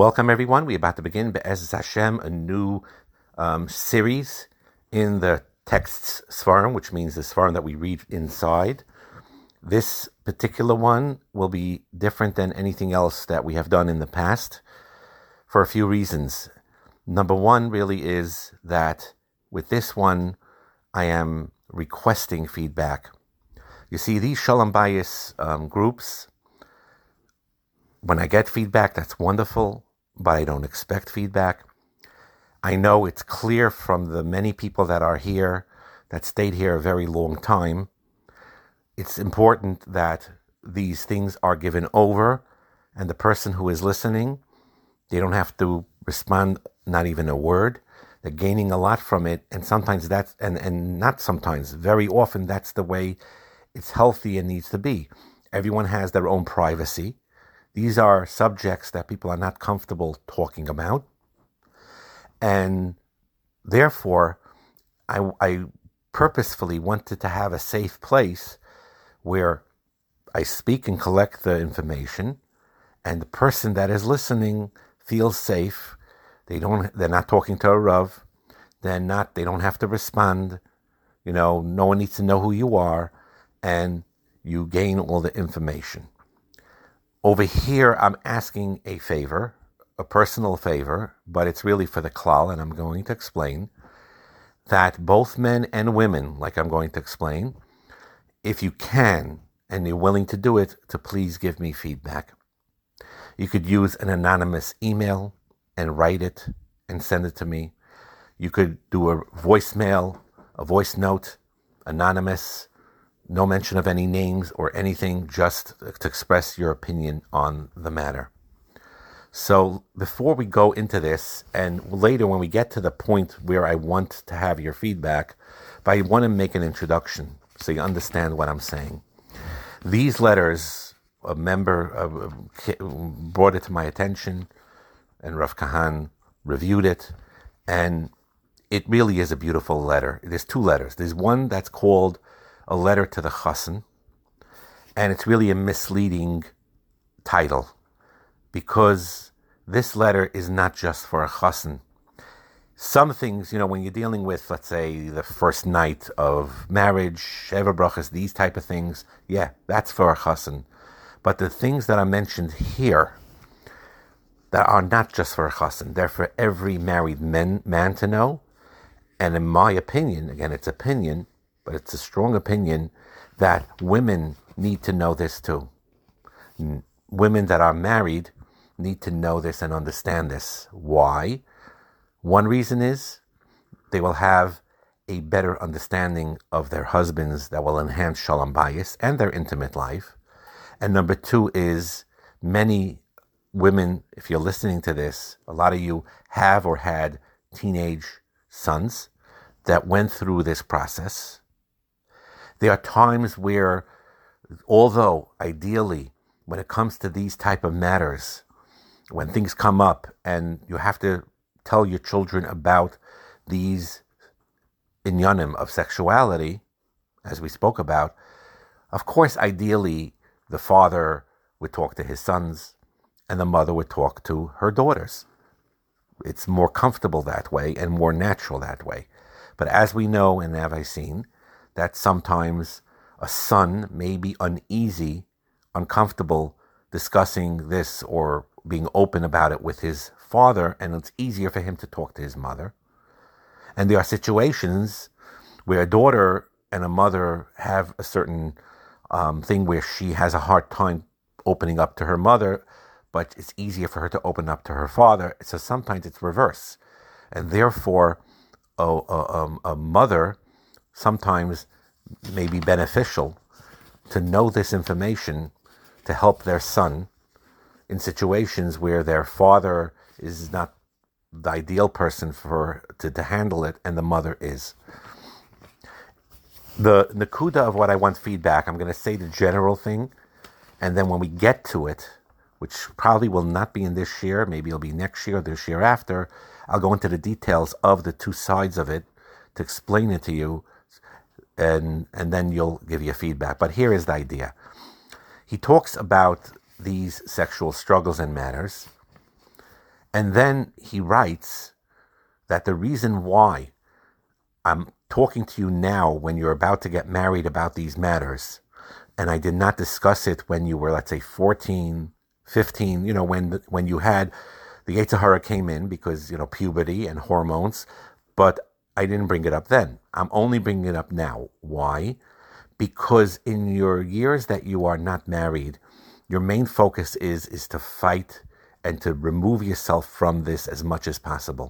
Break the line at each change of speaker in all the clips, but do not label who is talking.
Welcome, everyone. We're about to begin Be'ez Hashem, a new um, series in the texts Svarim, which means the Svarim that we read inside. This particular one will be different than anything else that we have done in the past for a few reasons. Number one really is that with this one, I am requesting feedback. You see, these Shalom Bayis um, groups, when I get feedback, that's wonderful but I don't expect feedback. I know it's clear from the many people that are here that stayed here a very long time. It's important that these things are given over and the person who is listening, they don't have to respond not even a word. They're gaining a lot from it. And sometimes that's, and, and not sometimes, very often that's the way it's healthy and needs to be. Everyone has their own privacy. These are subjects that people are not comfortable talking about. And therefore, I, I purposefully wanted to have a safe place where I speak and collect the information, and the person that is listening feels safe. They don't. They're not talking to a rav. They're not. They don't have to respond. You know, no one needs to know who you are, and you gain all the information. Over here, I'm asking a favor, a personal favor, but it's really for the klal, and I'm going to explain that both men and women, like I'm going to explain, if you can and you're willing to do it, to please give me feedback. You could use an anonymous email and write it and send it to me. You could do a voicemail, a voice note, anonymous, no mention of any names or anything, just to express your opinion on the matter. So, before we go into this, and later when we get to the point where I want to have your feedback, but I want to make an introduction so you understand what I'm saying. These letters, a member uh, brought it to my attention, and Rav Kahan reviewed it, and it really is a beautiful letter. There's two letters. There's one that's called a letter to the chassan, and it's really a misleading title because this letter is not just for a chassan. Some things, you know, when you're dealing with, let's say, the first night of marriage, Sheva brachas, these type of things, yeah, that's for a chassan. But the things that are mentioned here, that are not just for a chassan, they're for every married man, man to know. And in my opinion, again, it's opinion, but it's a strong opinion that women need to know this too. Women that are married need to know this and understand this. Why? One reason is they will have a better understanding of their husbands that will enhance shalom bayis and their intimate life. And number two is many women, if you're listening to this, a lot of you have or had teenage sons that went through this process there are times where, although ideally, when it comes to these type of matters, when things come up and you have to tell your children about these inyanim of sexuality, as we spoke about, of course, ideally, the father would talk to his sons and the mother would talk to her daughters. It's more comfortable that way and more natural that way. But as we know and have I seen, that sometimes a son may be uneasy, uncomfortable discussing this or being open about it with his father, and it's easier for him to talk to his mother. And there are situations where a daughter and a mother have a certain um, thing where she has a hard time opening up to her mother, but it's easier for her to open up to her father. So sometimes it's reverse. And therefore, a, a, um, a mother sometimes may be beneficial to know this information to help their son in situations where their father is not the ideal person for to, to handle it and the mother is. The nakuda of what I want feedback, I'm going to say the general thing, and then when we get to it, which probably will not be in this year, maybe it'll be next year, this year after, I'll go into the details of the two sides of it to explain it to you and and then you'll give you feedback. But here is the idea. He talks about these sexual struggles and matters, And then he writes that the reason why I'm talking to you now when you're about to get married about these matters, and I did not discuss it when you were, let's say, 14, 15, you know, when, when you had the Yetzer came in because, you know, puberty and hormones, but I didn't bring it up then. I'm only bringing it up now. Why? Because in your years that you are not married, your main focus is is to fight and to remove yourself from this as much as possible.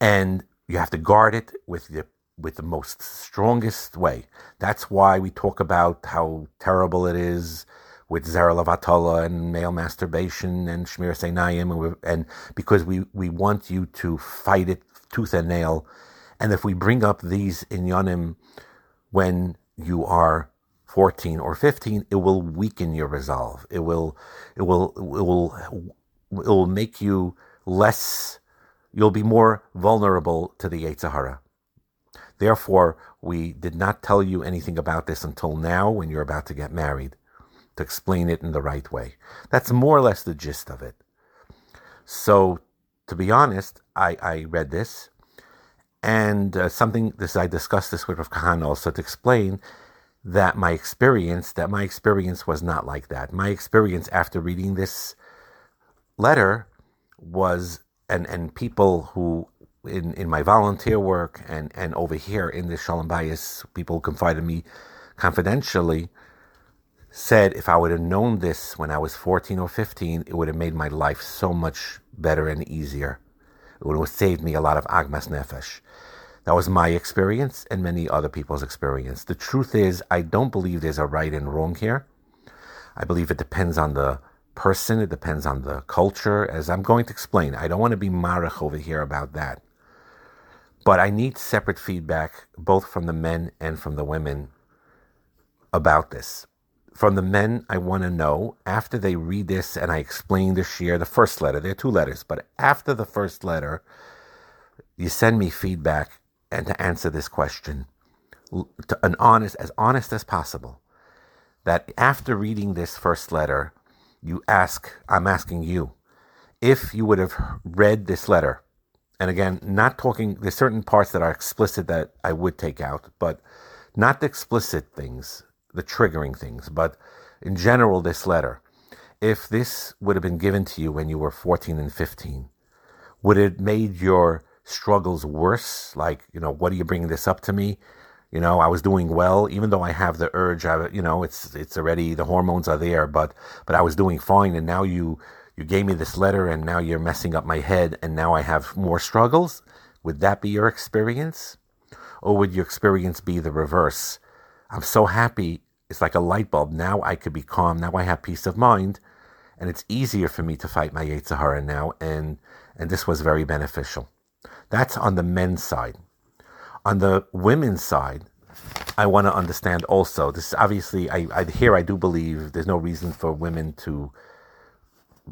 And you have to guard it with the with the most strongest way. That's why we talk about how terrible it is with Zera Levatala and male masturbation and Shmiras Einayim, and, and because we, we want you to fight it tooth and nail. And if we bring up these inyanim when you are 14 or 15, it will weaken your resolve. It will, it will, it will, it will make you less, you'll be more vulnerable to the Yetzer Hara. Therefore, we did not tell you anything about this until now when you're about to get married to explain it in the right way. That's more or less the gist of it. So, to be honest, I, I read this and uh, something this I discussed this with Rav Kahan also to explain that my experience, that my experience was not like that. My experience after reading this letter was, and, and people who in, in my volunteer work and, and over here in the Shalom Bayis, people confided me confidentially, said if I would have known this when I was 14 or 15, it would have made my life so much better and easier. It would have saved me a lot of agmas nefesh. That was my experience and many other people's experience. The truth is, I don't believe there's a right and wrong here. I believe it depends on the person, it depends on the culture, as I'm going to explain. I don't want to be marich over here about that. But I need separate feedback, both from the men and from the women, about this. From the men, I want to know after they read this and I explain the share, the first letter, there are two letters, but after the first letter, you send me feedback and to answer this question to an honest as honest as possible that after reading this first letter you ask i'm asking you if you would have read this letter. And again not talking there's certain parts that are explicit that i would take out but not the explicit things the triggering things but in general this letter if this would have been given to you when you were 14 and 15 would it made your struggles worse. Like, you know, what are you bringing this up to me? You know, I was doing well, even though I have the urge. I, you know, it's it's already the hormones are there, but but I was doing fine, and now you you gave me this letter, and now you're messing up my head, and now I have more struggles. Would that be your experience, or would your experience be the reverse? I'm so happy. It's like a light bulb. Now I could be calm. Now I have peace of mind, and it's easier for me to fight my Yetzer now. And and this was very beneficial. That's on the men's side. On the women's side, I want to understand also. This is obviously, I, I here I do believe there's no reason for women to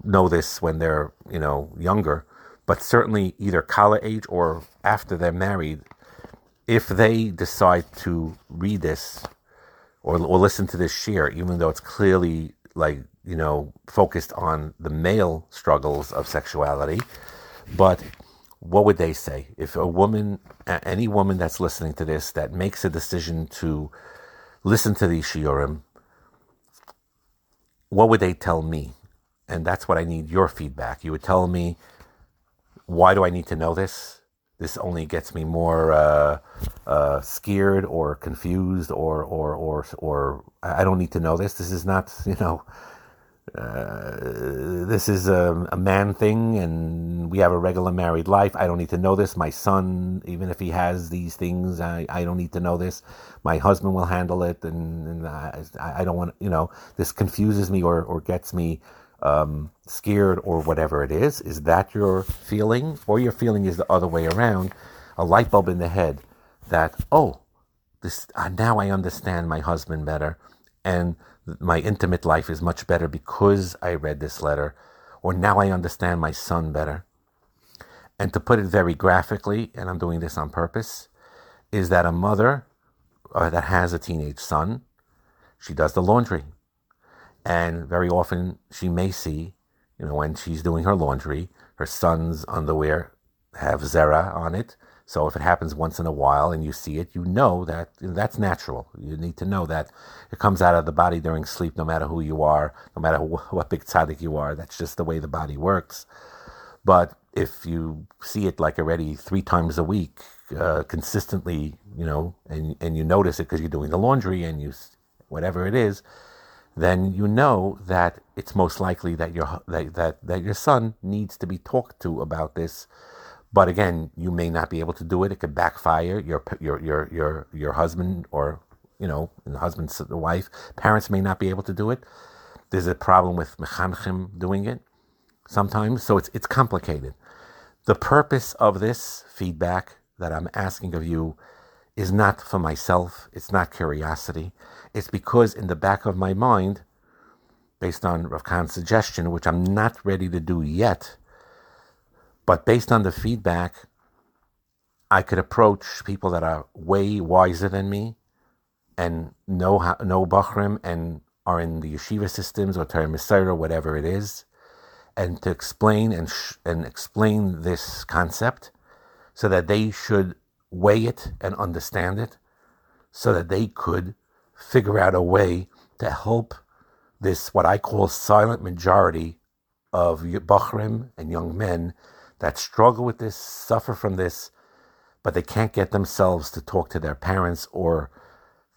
know this when they're you know younger, but certainly either college age or after they're married, if they decide to read this or, or listen to this share, even though it's clearly like you know focused on the male struggles of sexuality, but what would they say if a woman, any woman that's listening to this, that makes a decision to listen to these shiurim, what would they tell me? And that's what I need your feedback. You would tell me, why do I need to know this? This only gets me more uh, uh, scared or confused, or or or or I don't need to know this. This is not, you know, uh, this is a, a, man thing and we have a regular married life. I don't need to know this. My son, even if he has these things, I, I don't need to know this. My husband will handle it. And, and I, I, don't want, you know, this confuses me or, or gets me um, scared or whatever it is. Is that your feeling? Or your feeling is the other way around? A light bulb in the head that, oh, this uh, now I understand my husband better. And my intimate life is much better because I read this letter, or now I understand my son better. And to put it very graphically, and I'm doing this on purpose, is that a mother uh, that has a teenage son, she does the laundry. And very often she may see you know, when she's doing her laundry, her son's underwear have zera on it. So if it happens once in a while and you see it, you know that that's natural. You need to know that it comes out of the body during sleep, no matter who you are, no matter what big tzaddik you are. That's just the way the body works. But if you see it like already three times a week, uh, consistently, you know, and and you notice it because you're doing the laundry and you, whatever it is, then you know that it's most likely that your that, that that your son needs to be talked to about this but again, you may not be able to do it. It could backfire. Your your your your your husband or you know, the husband's the wife, parents may not be able to do it. There's a problem with mechanchim doing it sometimes, so it's it's complicated. The purpose of this feedback that I'm asking of you is not for myself. It's not curiosity. It's because in the back of my mind, based on Rav Kahan's suggestion, which I'm not ready to do yet, but based on the feedback, I could approach people that are way wiser than me and know how, know Bachrim and are in the yeshiva systems or Torah or whatever it is, and to explain and sh- and explain this concept, so that they should weigh it and understand it, so that they could figure out a way to help this what I call silent majority of Bachrim and young men that struggle with this, suffer from this, but they can't get themselves to talk to their parents or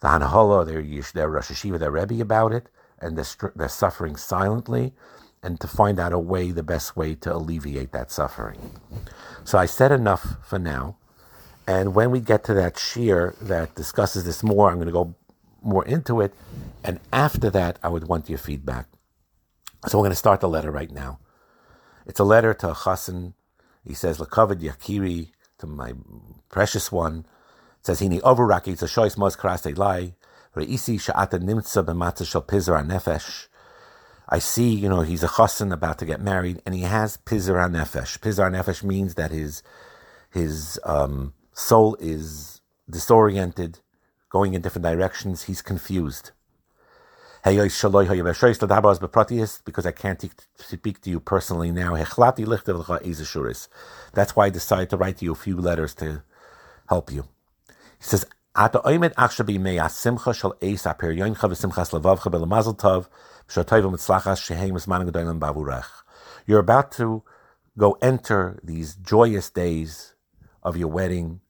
the Hanhala, their, their Rosh Yeshiva, their Rebbe about it, and they're, they're suffering silently, and to find out a way, the best way to alleviate that suffering. So I said enough for now. And when we get to that shiur that discusses this more, I'm going to go more into it. And after that, I would want your feedback. So we're going to start the letter right now. It's a letter to a chassan he says, Lakavad Yakiri, to my precious one. It says, Hini overraki, it's a shois mos lai. Re'isi sha'ata nimtza b'matzah shel pizar nefesh. I see, you know, he's a chassan about to get married, and he has pizar nefesh. Pizar nefesh means that his his um, soul is disoriented, going in different directions. He's confused because I can't speak to you personally now. That's why I decided to write to you a few letters to help you. He says, You're about to go enter these joyous days of your wedding,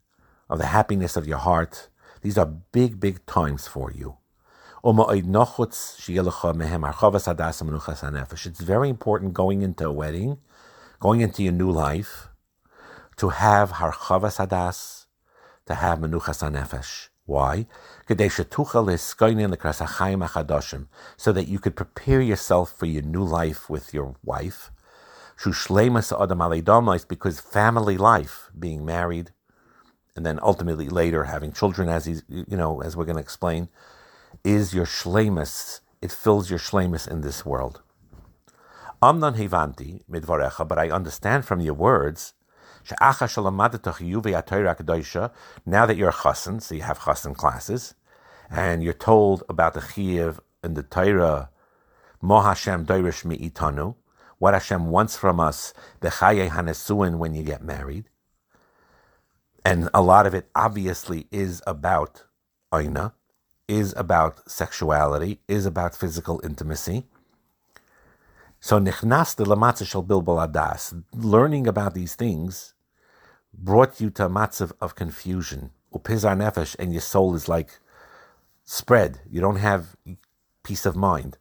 of the happiness of your heart. These are big, big times for you. It's very important going into a wedding, going into your new life, to have harchavas hadas, to have menuchas hanefesh. Why? So that you could prepare yourself for your new life with your wife. Because family life, being married, and then ultimately later having children, as he's, you know, as we're going to explain, is your shlemus. It fills your shlemus in this world. Amnan hevanti midvarecha, but I understand from your words. Now that you're a chassan, so you have chassan classes, and you're told about the chiyuv in the Torah, Mo Hashem doirish mi'itanu, what Hashem wants from us, the chaye hanesuin when you get married. And a lot of it obviously is about aina is about sexuality, is about physical intimacy. So nichnas de lamatzah shel bilbal adas, learning about these things brought you to a matzav of confusion. Upizar nefesh, and your soul is like spread. You don't have peace of mind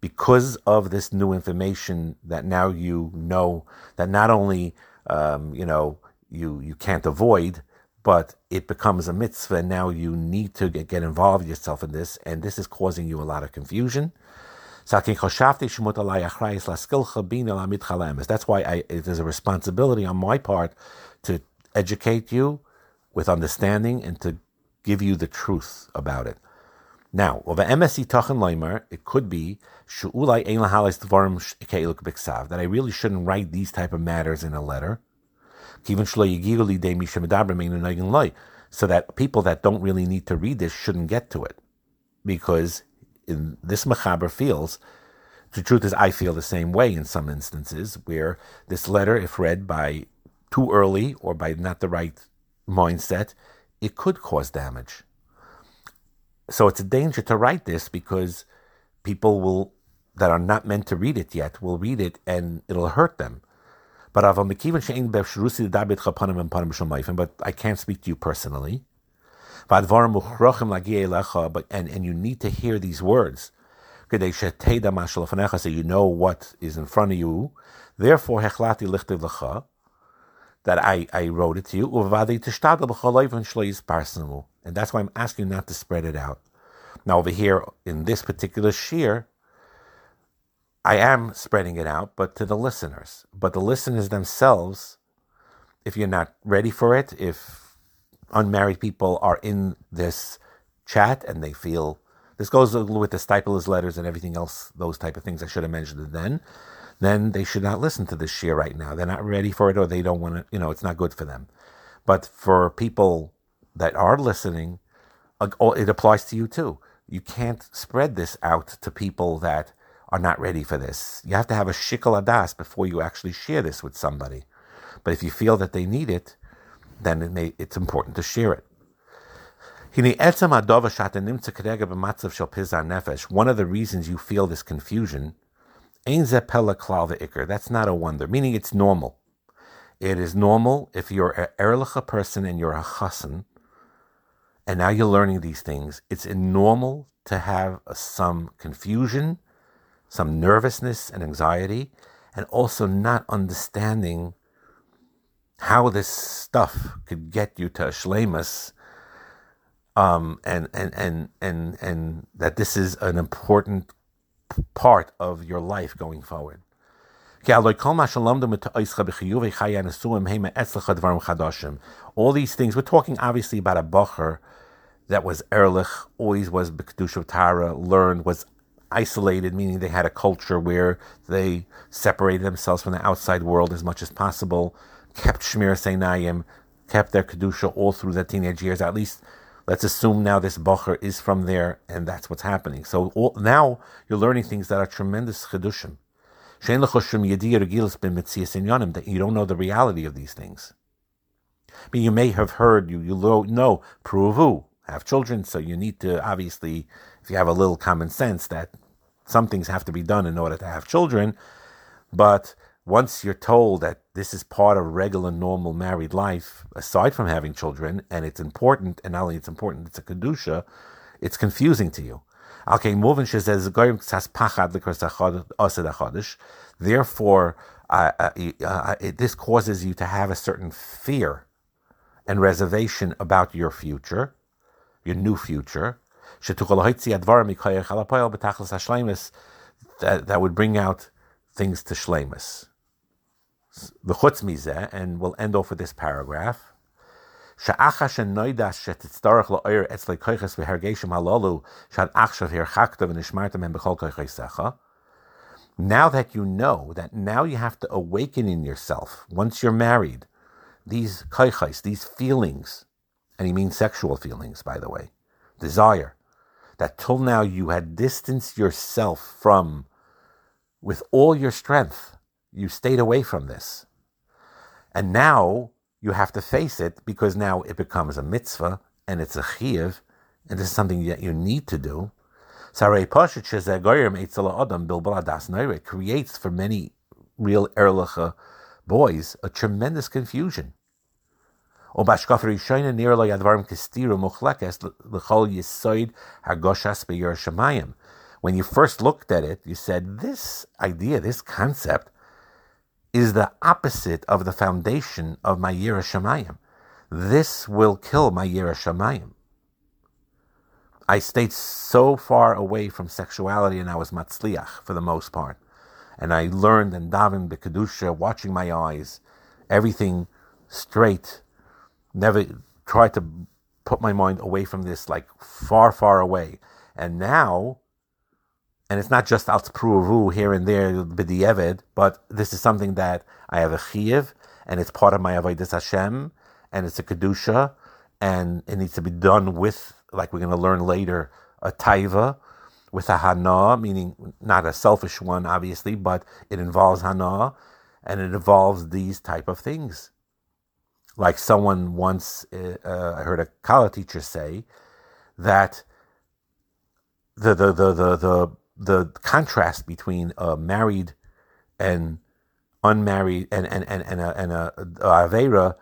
because of this new information that now you know that not only um, you know you you can't avoid, but it becomes a mitzvah. And now you need to get, get involved yourself in this, and this is causing you a lot of confusion. That's why I, it is a responsibility on my part to educate you with understanding and to give you the truth about it. Now, over MSC Tachan Leimer, it could be that I really shouldn't write these type of matters in a letter so that people that don't really need to read this shouldn't get to it. Because in this Mechaber feels The truth is, I feel the same way in some instances where this letter, if read by too early or by not the right mindset, it could cause damage. So it's a danger to write this because people will that are not meant to read it yet will read it and it'll hurt them. But I can't speak to you personally. But and, and you need to hear these words. So you know what is in front of you. Therefore, that I, I wrote it to you. And that's why I'm asking you not to spread it out. Now, over here in this particular shiur, I am spreading it out, but to the listeners. But the listeners themselves, if you're not ready for it, if unmarried people are in this chat and they feel this goes with the Steipler's letters and everything else, those type of things I should have mentioned then, then they should not listen to this shiur right now. They're not ready for it or they don't want to, you know, it's not good for them. But for people that are listening, oh, it applies to you too. You can't spread this out to people that are not ready for this. You have to have a shikal adas before you actually share this with somebody. But if you feel that they need it, then it may, it's important to share it. One of the reasons you feel this confusion, that's not a wonder, meaning it's normal. It is normal if you're an erlicha person and you're a chassan, and now you're learning these things. It's normal to have some confusion some nervousness and anxiety, and also not understanding how this stuff could get you to a um, and, and, and, and, and that this is an important part of your life going forward. All these things, we're talking obviously about a bacher that was erlich, always was B'kedusha Tara, learned, was isolated, meaning they had a culture where they separated themselves from the outside world as much as possible, kept Shmiras Einayim, kept their Kedusha all through their teenage years. At least, let's assume now this Bocher is from there, and that's what's happening. So all, now you're learning things that are tremendous Chedushim. That you don't know the reality of these things. Mean, you may have heard, you, you know, Pruvu, have children, so you need to obviously, if you have a little common sense, that some things have to be done in order to have children. But once you're told that this is part of regular, normal married life, aside from having children, and it's important, and not only it's important, it's a kedusha, it's confusing to you. Okay, moving she says Therefore, uh, uh, uh, it, this causes you to have a certain fear and reservation about your future, your new future that, that would bring out things to shlemus. The chutz mizeh, and we'll end off with this paragraph. Now that you know that now you have to awaken in yourself, once you're married, these koichais, these feelings, and he means sexual feelings, by the way, desire, that till now you had distanced yourself from with all your strength. You stayed away from this. And now you have to face it because now it becomes a mitzvah and it's a chiyuv, and this is something that you need to do. Creates for many real erlacha boys a tremendous confusion. When you first looked at it, you said, this idea, this concept, is the opposite of the foundation of my Yira Shemayim. This will kill my Yira Shemayim. I stayed so far away from sexuality and I was matzliach for the most part. And I learned and davened the Kedusha, watching my eyes, everything straight never tried to put my mind away from this, like far, far away. And now, and it's not just alt pruvu here and there, b'di'evid, but this is something that I have a chiv, and it's part of my avodas Hashem, and it's a kedusha, and it needs to be done with, like we're going to learn later, a taiva, with a hana, meaning not a selfish one, obviously, but it involves hana, and it involves these type of things. Like someone once, uh, uh I heard a Kala teacher say that the the the the the, the contrast between a married and unmarried and and and, and a, and a, a avera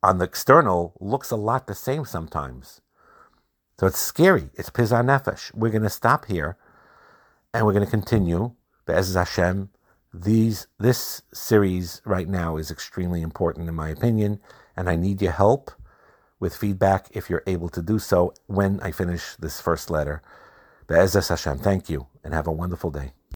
on the external looks a lot the same sometimes. So it's scary. It's pizar nefesh. We're going to stop here, and we're going to continue. Be'ez Hashem. These this series right now is extremely important in my opinion, and I need your help with feedback if you're able to do so when I finish this first letter. Be'ez Hashem. Thank you, and have a wonderful day.